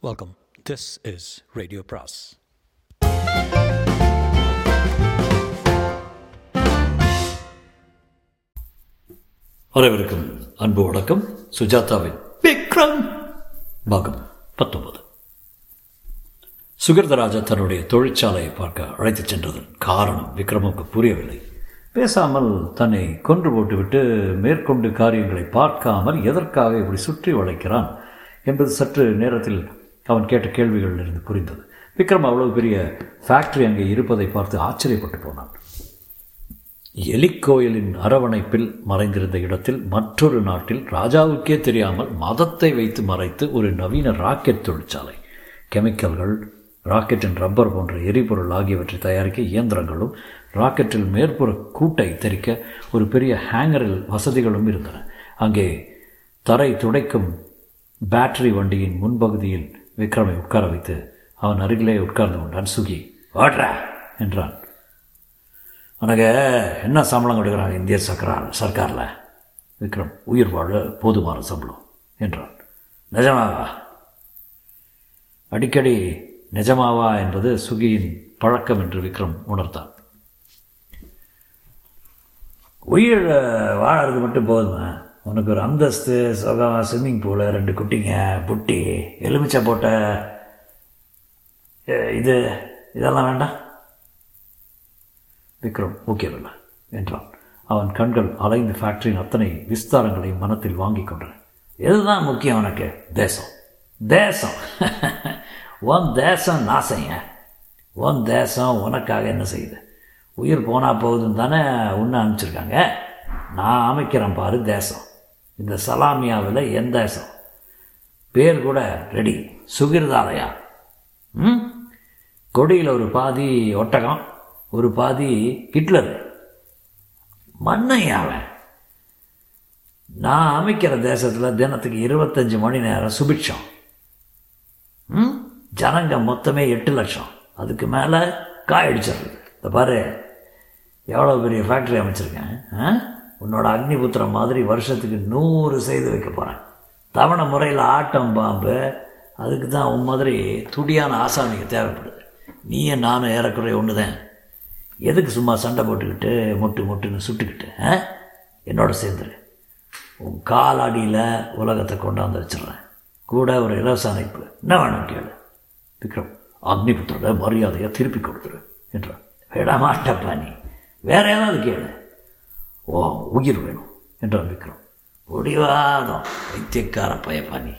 Welcome this is radio பிராஸ் அனைவருக்கும் அன்பு வணக்கம். சுஜாதாவின் விக்ரம். பாகம் பத்தொன்பது. சுகிர்தராஜா தன்னுடைய தொழிற்சாலையை பார்க்க அழைத்துச் சென்றதன் காரணம் விக்ரமுக்கு புரியவில்லை. பேசாமல் தன்னை கொன்று போட்டுவிட்டு மேற்கொண்டு காரியங்களை பார்க்காமல் எதற்காக இப்படி சுற்றி வளைக்கிறான் என்பது சற்று நேரத்தில் அவன் கேட்ட கேள்விகளிலிருந்து புரிந்தது. விக்ரம் அவ்வளவு பெரிய ஃபேக்டரி அங்கே இருப்பதை பார்த்து ஆச்சரியப்பட்டு போனான். எலிக்கோயிலின் அரவணைப்பில் மறைந்திருந்த இடத்தில் மற்றொரு நாட்டில் ராஜாவுக்கே தெரியாமல் மதத்தை வைத்து மறைத்து ஒரு நவீன ராக்கெட் தொழிற்சாலை கெமிக்கல்கள் ராக்கெட்டின் ரப்பர் போன்ற எரிபொருள் ஆகியவற்றை தயாரிக்க இயந்திரங்களும் ராக்கெட்டில் மேற்புற கூட்டை தெரிக்க ஒரு பெரிய ஹேங்கரில் வசதிகளும் இருந்தன. அங்கே தரை துடைக்கும் பேட்டரி வண்டியின் முன்பகுதியில் விக்ரமை உட்கார வைத்து அவன் அருகிலே உட்கார்ந்து கொண்டான் சுகி வாட்ற! என்றான். உனக்கு என்ன சம்பளம் கொடுக்குறாங்க இந்திய சர்க்கார் சர்க்காரில்? விக்ரம் உயிர் வாழ போதுமான சம்பளம் என்றான். நிஜமாவா? அடிக்கடி நிஜமாவா? என்பது சுகியின் பழக்கம் என்று விக்ரம் உணர்த்தான் உயிர் வாழறது மட்டும் போதுமா? உனக்கு ஒரு அந்தஸ்து சுகம் ஸ்விம்மிங் பூலு ரெண்டு குட்டிங்க புட்டி எலுமிச்சை போட்ட இது இதெல்லாம் வேண்டாம். விக்ரம் ஓகேவில்லை என்றான். அவன் கண்கள் அலைந்து ஃபேக்டரியின் அத்தனை விஸ்தாரங்களையும் மனத்தில் வாங்கி கொண்டன. இதுதான் முக்கியம் உனக்கு? தேசம். தேசம். உன் தேசம் நாசைங்க. உன் தேசம் உனக்காக என்ன செய்யுது? உயிர் போனால் போகுதுன்னு தானே உன்னை அனுப்பிச்சிருக்காங்க. நான் அமைக்கிறேன் பாரு தேசம். இந்த சலாமியாவில் என் தேசம் பேர் கூட ரெடி. சுகிர்தாலயா. ம்? கொடியில் ஒரு பாதி ஒட்டகம் ஒரு பாதி ஹிட்லர். மண்ணையாவன் நான் அமைக்கிற தேசத்தில் தினத்துக்கு இருபத்தஞ்சி மணி நேரம் சுபிட்சம். ம்? ஜனங்க மொத்தமே எட்டு லட்சம். அதுக்கு மேலே காயடிச்சிடுறது இந்த பாரு எவ்வளோ பெரிய ஃபேக்ட்ரி அமைச்சிருக்கேன் ஆ? உன்னோட அக்னிபுத்திரம் மாதிரி வருஷத்துக்கு நூறு செய்து வைக்க போகிறேன் தவணை முறையில் ஆட்டம் பாம்பு அதுக்கு தான் உன் மாதிரி துடியான ஆசாமிக்கு தேவைப்படுது. நீயும் நானும் ஏறக்குறைய ஒன்று தான் எதுக்கு சும்மா சண்டை போட்டுக்கிட்டு முட்டு முட்டுன்னு சுட்டுக்கிட்டு ஆ? என்னோட சேர்ந்துரு. உன் காலாடியில் உலகத்தை கொண்டாந்து வச்சிடுறேன். கூட ஒரு இலவச அமைப்பு என்ன வேணும் கேளு. விக்ரம் அக்னிபுத்திரோட மரியாதையை திருப்பி கொடுத்துரு என்றான் விட மாட்டப்பா நீ. வேற ஏதாவது கேளு. ஓ உயிர் வேணும் என்றான் விக்ரம் முடிவாதம். வைத்தியக்கார பயப்பா நீ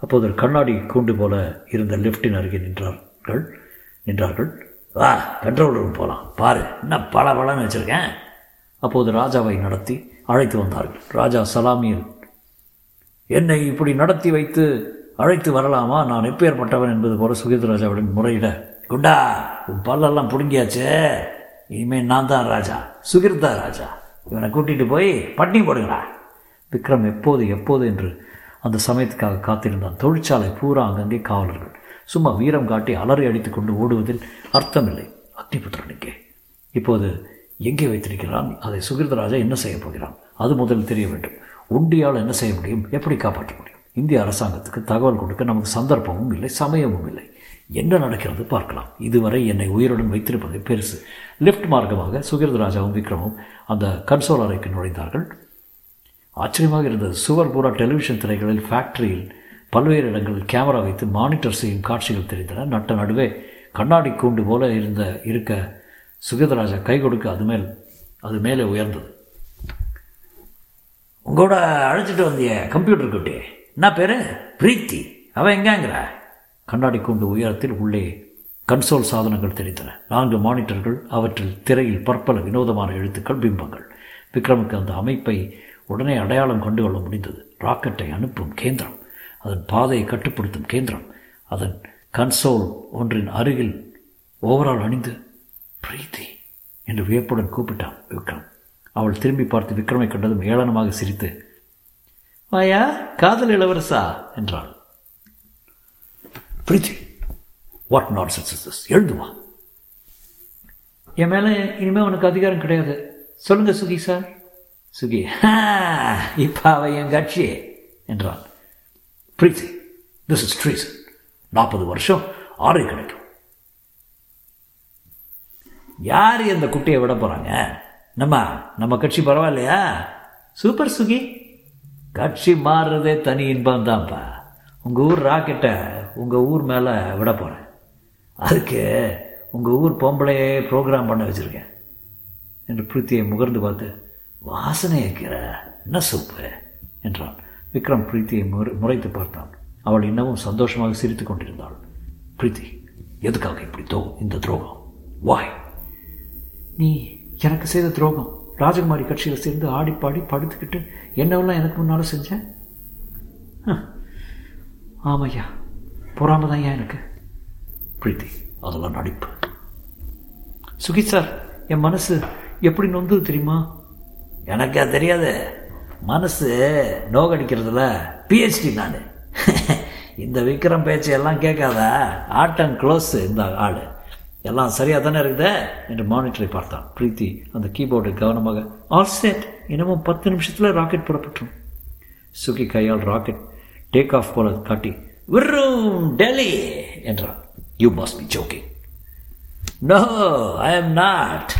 அப்போது ஒரு கண்ணாடி கூண்டு போல இருந்த லிஃப்டின் அருகே நின்றார்கள் நின்றார்கள். வா பெட்ரோல் ரூம் போகலாம் பாரு என்ன பல பலன்னு வச்சுருக்கேன். அப்போது ராஜாவை நடத்தி அழைத்து வந்தார்கள். ராஜா சலாமியில் என்னை இப்படி நடத்தி வைத்து அழைத்து வரலாமா? நான் எப்பேற்பட்டவன் என்பது போல சுகீத் ராஜாவிடம் முறையிட. குண்டா உன் பல்லெல்லாம் பிடுங்கியாச்சே. இனிமேல் நான் தான் ராஜா சுகிர்தா ராஜா. இவனை கூட்டிகிட்டு போய் பட்டினி போடுங்களா? விக்ரம் எப்போது எப்போது என்று அந்த சமயத்துக்காக காத்திருந்தான். தொழிற்சாலை பூரா அங்கங்கே காவலர்கள். சும்மா வீரம் காட்டி அலறி அடித்து கொண்டு ஓடுவதில் அர்த்தமில்லை. அக்னிபுத்திரனுக்கே. இப்போது எங்கே வைத்திருக்கிறான்? அதை சுகிர்தராஜா என்ன செய்ய போகிறான்? அது முதலில் தெரிய வேண்டும். உண்டியால் என்ன செய்ய முடியும்? எப்படி காப்பாற்ற முடியும்? இந்திய அரசாங்கத்துக்கு தகவல் கொடுக்க நமக்கு சந்தர்ப்பமும் இல்லை சமயமும் இல்லை. என்ன நடக்கிறது? பார்க்கலாம். இதுவரை என்னை உயிருடன் வைத்திருப்பது பெருசு. லிஃப்ட் மார்க்கமாக சுகிர்தராஜாவும் விக்ரமும் அந்த கன்சோல் அறைக்கு நுழைந்தார்கள். ஆச்சரியமாக இருந்தது. சுவர் பூரா டெலிவிஷன் திரைகளில் ஃபேக்டரியில் பல்வேறு இடங்களில் கேமரா வைத்து மானிட்டர் செய்யும் காட்சிகள் தெரிந்தன. நட்ட நடுவே கண்ணாடி கூண்டு போல இருந்த இருக்க சுகதராஜா கை கொடுக்க அது மேல் அது மேலே உயர்ந்தது. உங்களோட அழைச்சிட்டு வந்திய கம்ப்யூட்டர் குட்டி. என்ன பேர்? பிரீத்தி. அவன் எங்கேங்கிற? கண்ணாடி கூண்டு உயரத்தில் உள்ளே கன்சோல் சாதனங்கள் தெரிந்தன. நான்கு மானிட்டர்கள் அவற்றில் திரையில் பற்பல வினோதமான எழுத்துக்கள் பிம்பங்கள். விக்ரமுக்கு அந்த அமைப்பை உடனே அடையாளம் கண்டு கொள்ள முடிந்தது. ராக்கெட்டை அனுப்பும் கேந்திரம். அதன் பாதையை கட்டுப்படுத்தும் கேந்திரம். அதன் கன்சோல் ஒன்றின் அருகில் ஓவரால் அணிந்து பிரீத்தி என்று வியப்புடன் கூப்பிட்டான் விக்ரம். அவள் திரும்பி பார்த்து விக்ரமை கண்டதும் ஏளனமாக சிரித்து வாயா காதல் இளவரசா என்றாள். பிரீத்தி. வாட் நாட் சென்சஸ் எழுந்து வா என் மேலே இனிமேல் உனக்கு அதிகாரம் கிடையாது. சொல்லுங்க சுகி சார் சுகி இப்போ அவ என் கட்சி என்றான். பிரீத்தி திஸ் இஸ் ட்ரீசன் நாற்பது வருஷம் ஆறு கிடைக்கும். யார் இந்த குட்டியை விட போகிறாங்க நம்ம நம்ம கட்சி பரவாயில்லையா? சூப்பர் சுகி. கட்சி மாறுறதே தனி இன்பம் தான்ப்பா உங்கள் ஊர் ராக்கெட்டை உங்கள் ஊர் மேலே விட போகிறேன் அதுக்கு உங்கள் ஊர் பொம்பளையே ப்ரோக்ராம் பண்ண வச்சுருக்கேன். என்று பிரீத்தியை முகர்ந்து பார்த்து வாசனை இருக்கிற என்ன சூப்பு? என்றான். விக்ரம் பிரீத்தியை முறை முறைத்து பார்த்தான். அவள் இன்னமும் சந்தோஷமாக சிரித்து கொண்டிருந்தாள். பிரீத்தி எதுக்காக இப்படி தோ இந்த துரோகம்? வாய் நீ எனக்கு செய்த துரோகம். ராஜகுமாரி கட்சியில் சேர்ந்து ஆடி பாடி படுத்துக்கிட்டு என்னவெல்லாம் எனக்கு முன்னால் செஞ்சேன் ஆமையா பொறாம தான் ஏன் எனக்கு பிரீத்தி அதெல்லாம் நடிப்பு. சுகித் சார் என் மனசு எப்படி நொந்தது தெரியுமா? எனக்கா தெரியாது. மனசு நோகடிக்கிறதுல பிஹெச்டி நான். இந்த விக்ரம் பேச்சையெல்லாம் கேட்காத. ஆட்டம் க்ளோஸ் இந்த ஆள். எல்லாம் சரியாக தானே இருக்குதே? என்று மானிட்டரை பார்த்தான். பிரீத்தி அந்த கீபோர்டை கவனமாக ஆல் செட் இன்னமும் பத்து நிமிஷத்தில் ராக்கெட் புறப்பட்டுரும் சுகி கையால் ராக்கெட் டேக் ஆஃப் போல காட்டி விரும் டெல்லி என்றான். You must be joking no I am not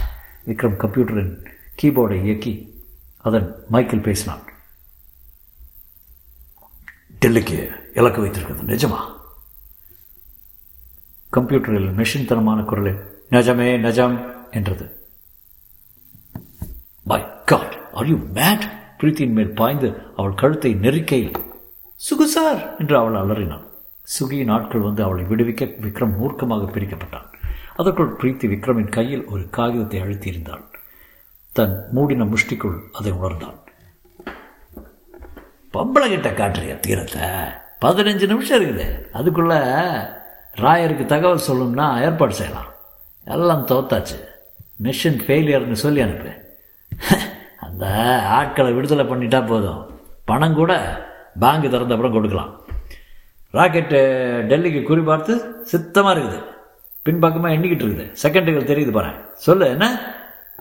Vikram கம்ப்யூட்டரின் கீபோர்டை இயக்கி அதன் மைக்கில் பேசினான். டெல்லிக்கு இலக்கு வைத்திருக்கிறது. நிஜமா? கம்ப்யூட்டரில் மெஷின் தனமான குரலில் நஜமே நஜம் என்றது. By God are you mad பிரீத்தியின் மேல் பாய்ந்து அவள் கழுத்தை நெருக்கையில் சுகு சார் என்று அவள் அலறினாள். சுகியின் நாட்கள் வந்து அவளை விடுவிக்க விக்ரம் மூர்க்கமாக பிரிக்கப்பட்டான். அதற்குள் பிரீத்தி விக்ரமின் கையில் ஒரு காகிதத்தை அழுத்தியிருந்தாள். தன் மூடின முஷ்டிக்குள் அதை உணர்ந்தான். பொம்பளை கிட்ட காட்டுறிய தீரத்தை? பதினஞ்சு நிமிஷம் இருக்குது. அதுக்குள்ள ராயருக்கு தகவல் சொல்லணும்னா ஏற்பாடு செய்யலாம். எல்லாம் தோத்தாச்சு. மிஷின் ஃபெயிலியர்னு சொல்லி அனுப்பு. அந்த ஆட்களை விடுதலை பண்ணிட்டா போதும். பணம் கூட பேங்க் திறந்த அப்புறம் கொடுக்கலாம். ராக்கெட்டு டெல்லிக்கு குறி பார்த்து சித்தமாக இருக்குது. பின்பக்கமாக எண்ணிக்கிட்டு இருக்குது. செகண்டுகள் தெரியுது பாரு. சொல்லு என்ன?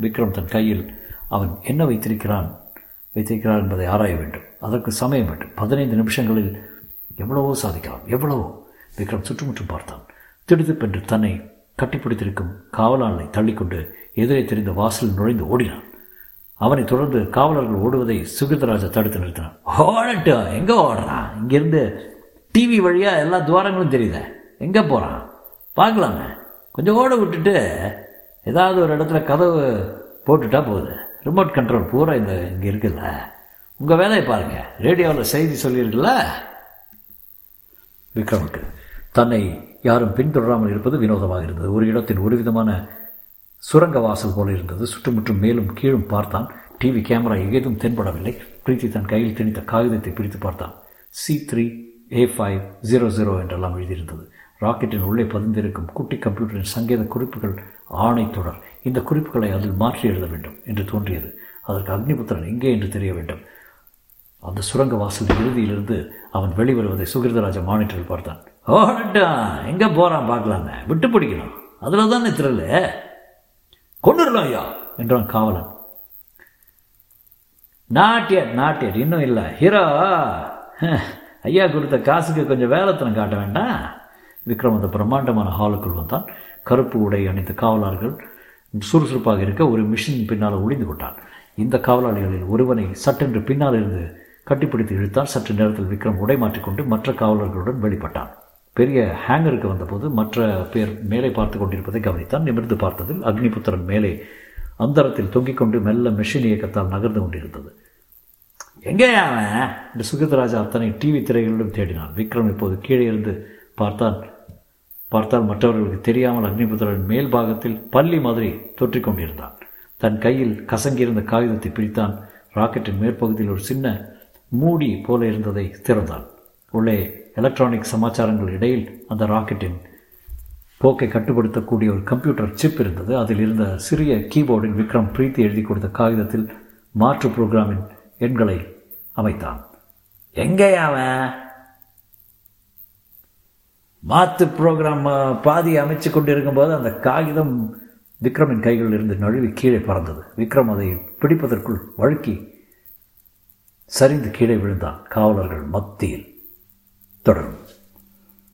விக்ரம் தன் கையில் அவன் என்ன வைத்திருக்கிறான்? வைத்திருக்கிறான் என்பதை ஆராய வேண்டும். அதற்கு சமயம் வேண்டும். பதினைந்து நிமிஷங்களில் எவ்வளவோ சாதிக்கலாம். எவ்வளவோ? விக்ரம் சுற்றுமுற்றும் பார்த்தான். திடுதிப்பென்று தன்னை கட்டிப்பிடித்திருக்கும் காவலாளனை தள்ளிக்கொண்டு எதிரே தெரிந்த வாசலில் நுழைந்து ஓடினான். அவனை தொடர்ந்து காவலர்கள் ஓடுவதை சுகிர்தராஜா தடுத்து நிறுத்தினான். ஓடட்டும் எங்கே ஓடுறான்? இங்கேருந்து டிவி வழியாக எல்லா துவாரங்களும் தெரியுத. எங்கே போகிறான் பார்க்கலாமே. கொஞ்சம் ஓட விட்டுட்டு ஏதாவது ஒரு இடத்துல கதவு போட்டுட்டா போகுது. ரிமோட் கண்ட்ரோல் பூரா இந்த இங்கே இருக்குல்ல. உங்கள் வேலையை பாருங்கள் ரேடியோவில் செய்தி சொல்லியிருக்குல்ல? விக்ரமுக்கு. தன்னை யாரும் பின்தொடராமல் இருப்பது வினோதமாக இருந்தது. ஒரு இடத்தின் ஒரு விதமான சுரங்க வாசல் போல இருந்தது. சுற்றுமுற்றும் மேலும் கீழும் பார்த்தான். டிவி கேமரா ஏதும் தென்படவில்லை. பிரீத்தி தன் கையில் திணித்த காகிதத்தை பிரித்து பார்த்தான். C three A five zero zero என்றெல்லாம் எழுதியிருந்தது. ராக்கெட்டின் உள்ளே பதிந்திருக்கும் குட்டி கம்ப்யூட்டரின் சங்கேத குறிப்புகள் ஆணை தொடர். இந்த குறிப்புகளை அதில் மாற்றி எழுத வேண்டும் என்று தோன்றியது. அதற்கு அக்னிபுத்திரன் எங்கே என்று தெரிய வேண்டும். அந்த சுரங்க வாசல் இறுதியிலிருந்து அவன் வெளிவருவதை சுகிருதராஜ மானிட்டரில் பார்த்தான். ஓடட்டா எங்கே போகிறான் பார்க்கலாமே? விட்டு பிடிக்கணும். அதில் தானே திரல் கொண்டுடலாம் ஐயா என்றான் காவலன். நாட்டியர் நாட்டியர் இன்னும் இல்லை. ஹீரோ ஐயா கொடுத்த காசுக்கு கொஞ்சம் வேலைத்தனம் காட்ட வேண்டாம். விக்ரம் அந்த பிரம்மாண்டமான ஹாலுக்குள் வந்தான். கருப்பு உடை அணிந்த காவலர்கள் சுறுசுறுப்பாக இருக்க ஒரு மிஷின் பின்னால் ஒளிந்து கொண்டான். இந்த காவலாளிகளில் ஒருவனை சட்டென்று பின்னால் இருந்து கட்டிப்பிடித்து இழுத்தான். சற்று நேரத்தில் விக்ரம் உடை மாற்றிக்கொண்டு மற்ற காவலர்களுடன் வெளிப்பட்டான். பெரிய ஹேங்கருக்கு வந்தபோது மற்ற பேர் மேலே பார்த்து கொண்டிருப்பதை கவனித்தான். நிமிர்ந்து பார்த்ததில் அக்னிபுத்திரன் மேலே அந்தரத்தில் தொங்கிக் கொண்டு மெல்ல மெஷின் இயக்கத்தால் நகர்ந்து கொண்டிருந்தது. எங்கே அவன்? என்று சுகதராஜா அத்தனை டிவி திரைகளிலும் தேடினான். விக்ரம் இப்போது கீழே இருந்து பார்த்தான். பார்த்தால் மற்றவர்களுக்கு தெரியாமல் அக்னிபுத்திரன் மேல் பாகத்தில் பள்ளி மாதிரி தொற்றிக் கொண்டிருந்தான். தன் கையில் கசங்கியிருந்த காகிதத்தை பிரித்தான். ராக்கெட்டின் மேற்பகுதியில் ஒரு சின்ன மூடி போல இருந்ததை திறந்தான். உள்ளே எலக்ட்ரானிக் சமாச்சாரங்கள் இடையில் அந்த ராக்கெட்டின் போக்கை கட்டுப்படுத்தக்கூடிய ஒரு கம்ப்யூட்டர் சிப் இருந்தது. அதில் இருந்த சிறிய கீபோர்டில் விக்ரம் பிரீத்தி எழுதி கொடுத்த காகிதத்தில் மாற்று புரோகிராமின் எண்களை அமைத்தான். எங்கே அவன்? மாத்து ப்ரோக்ராம் பாதி அமைச்சு கொண்டு இருக்கும்போது அந்த காகிதம் விக்ரமின் கைகளில் இருந்து நழுவி கீழே பறந்தது. விக்ரம் அதை பிடிப்பதற்குள் வழுக்கி சரிந்து கீழே விழுந்தான். காவலர்கள் மத்தியில் Torrón.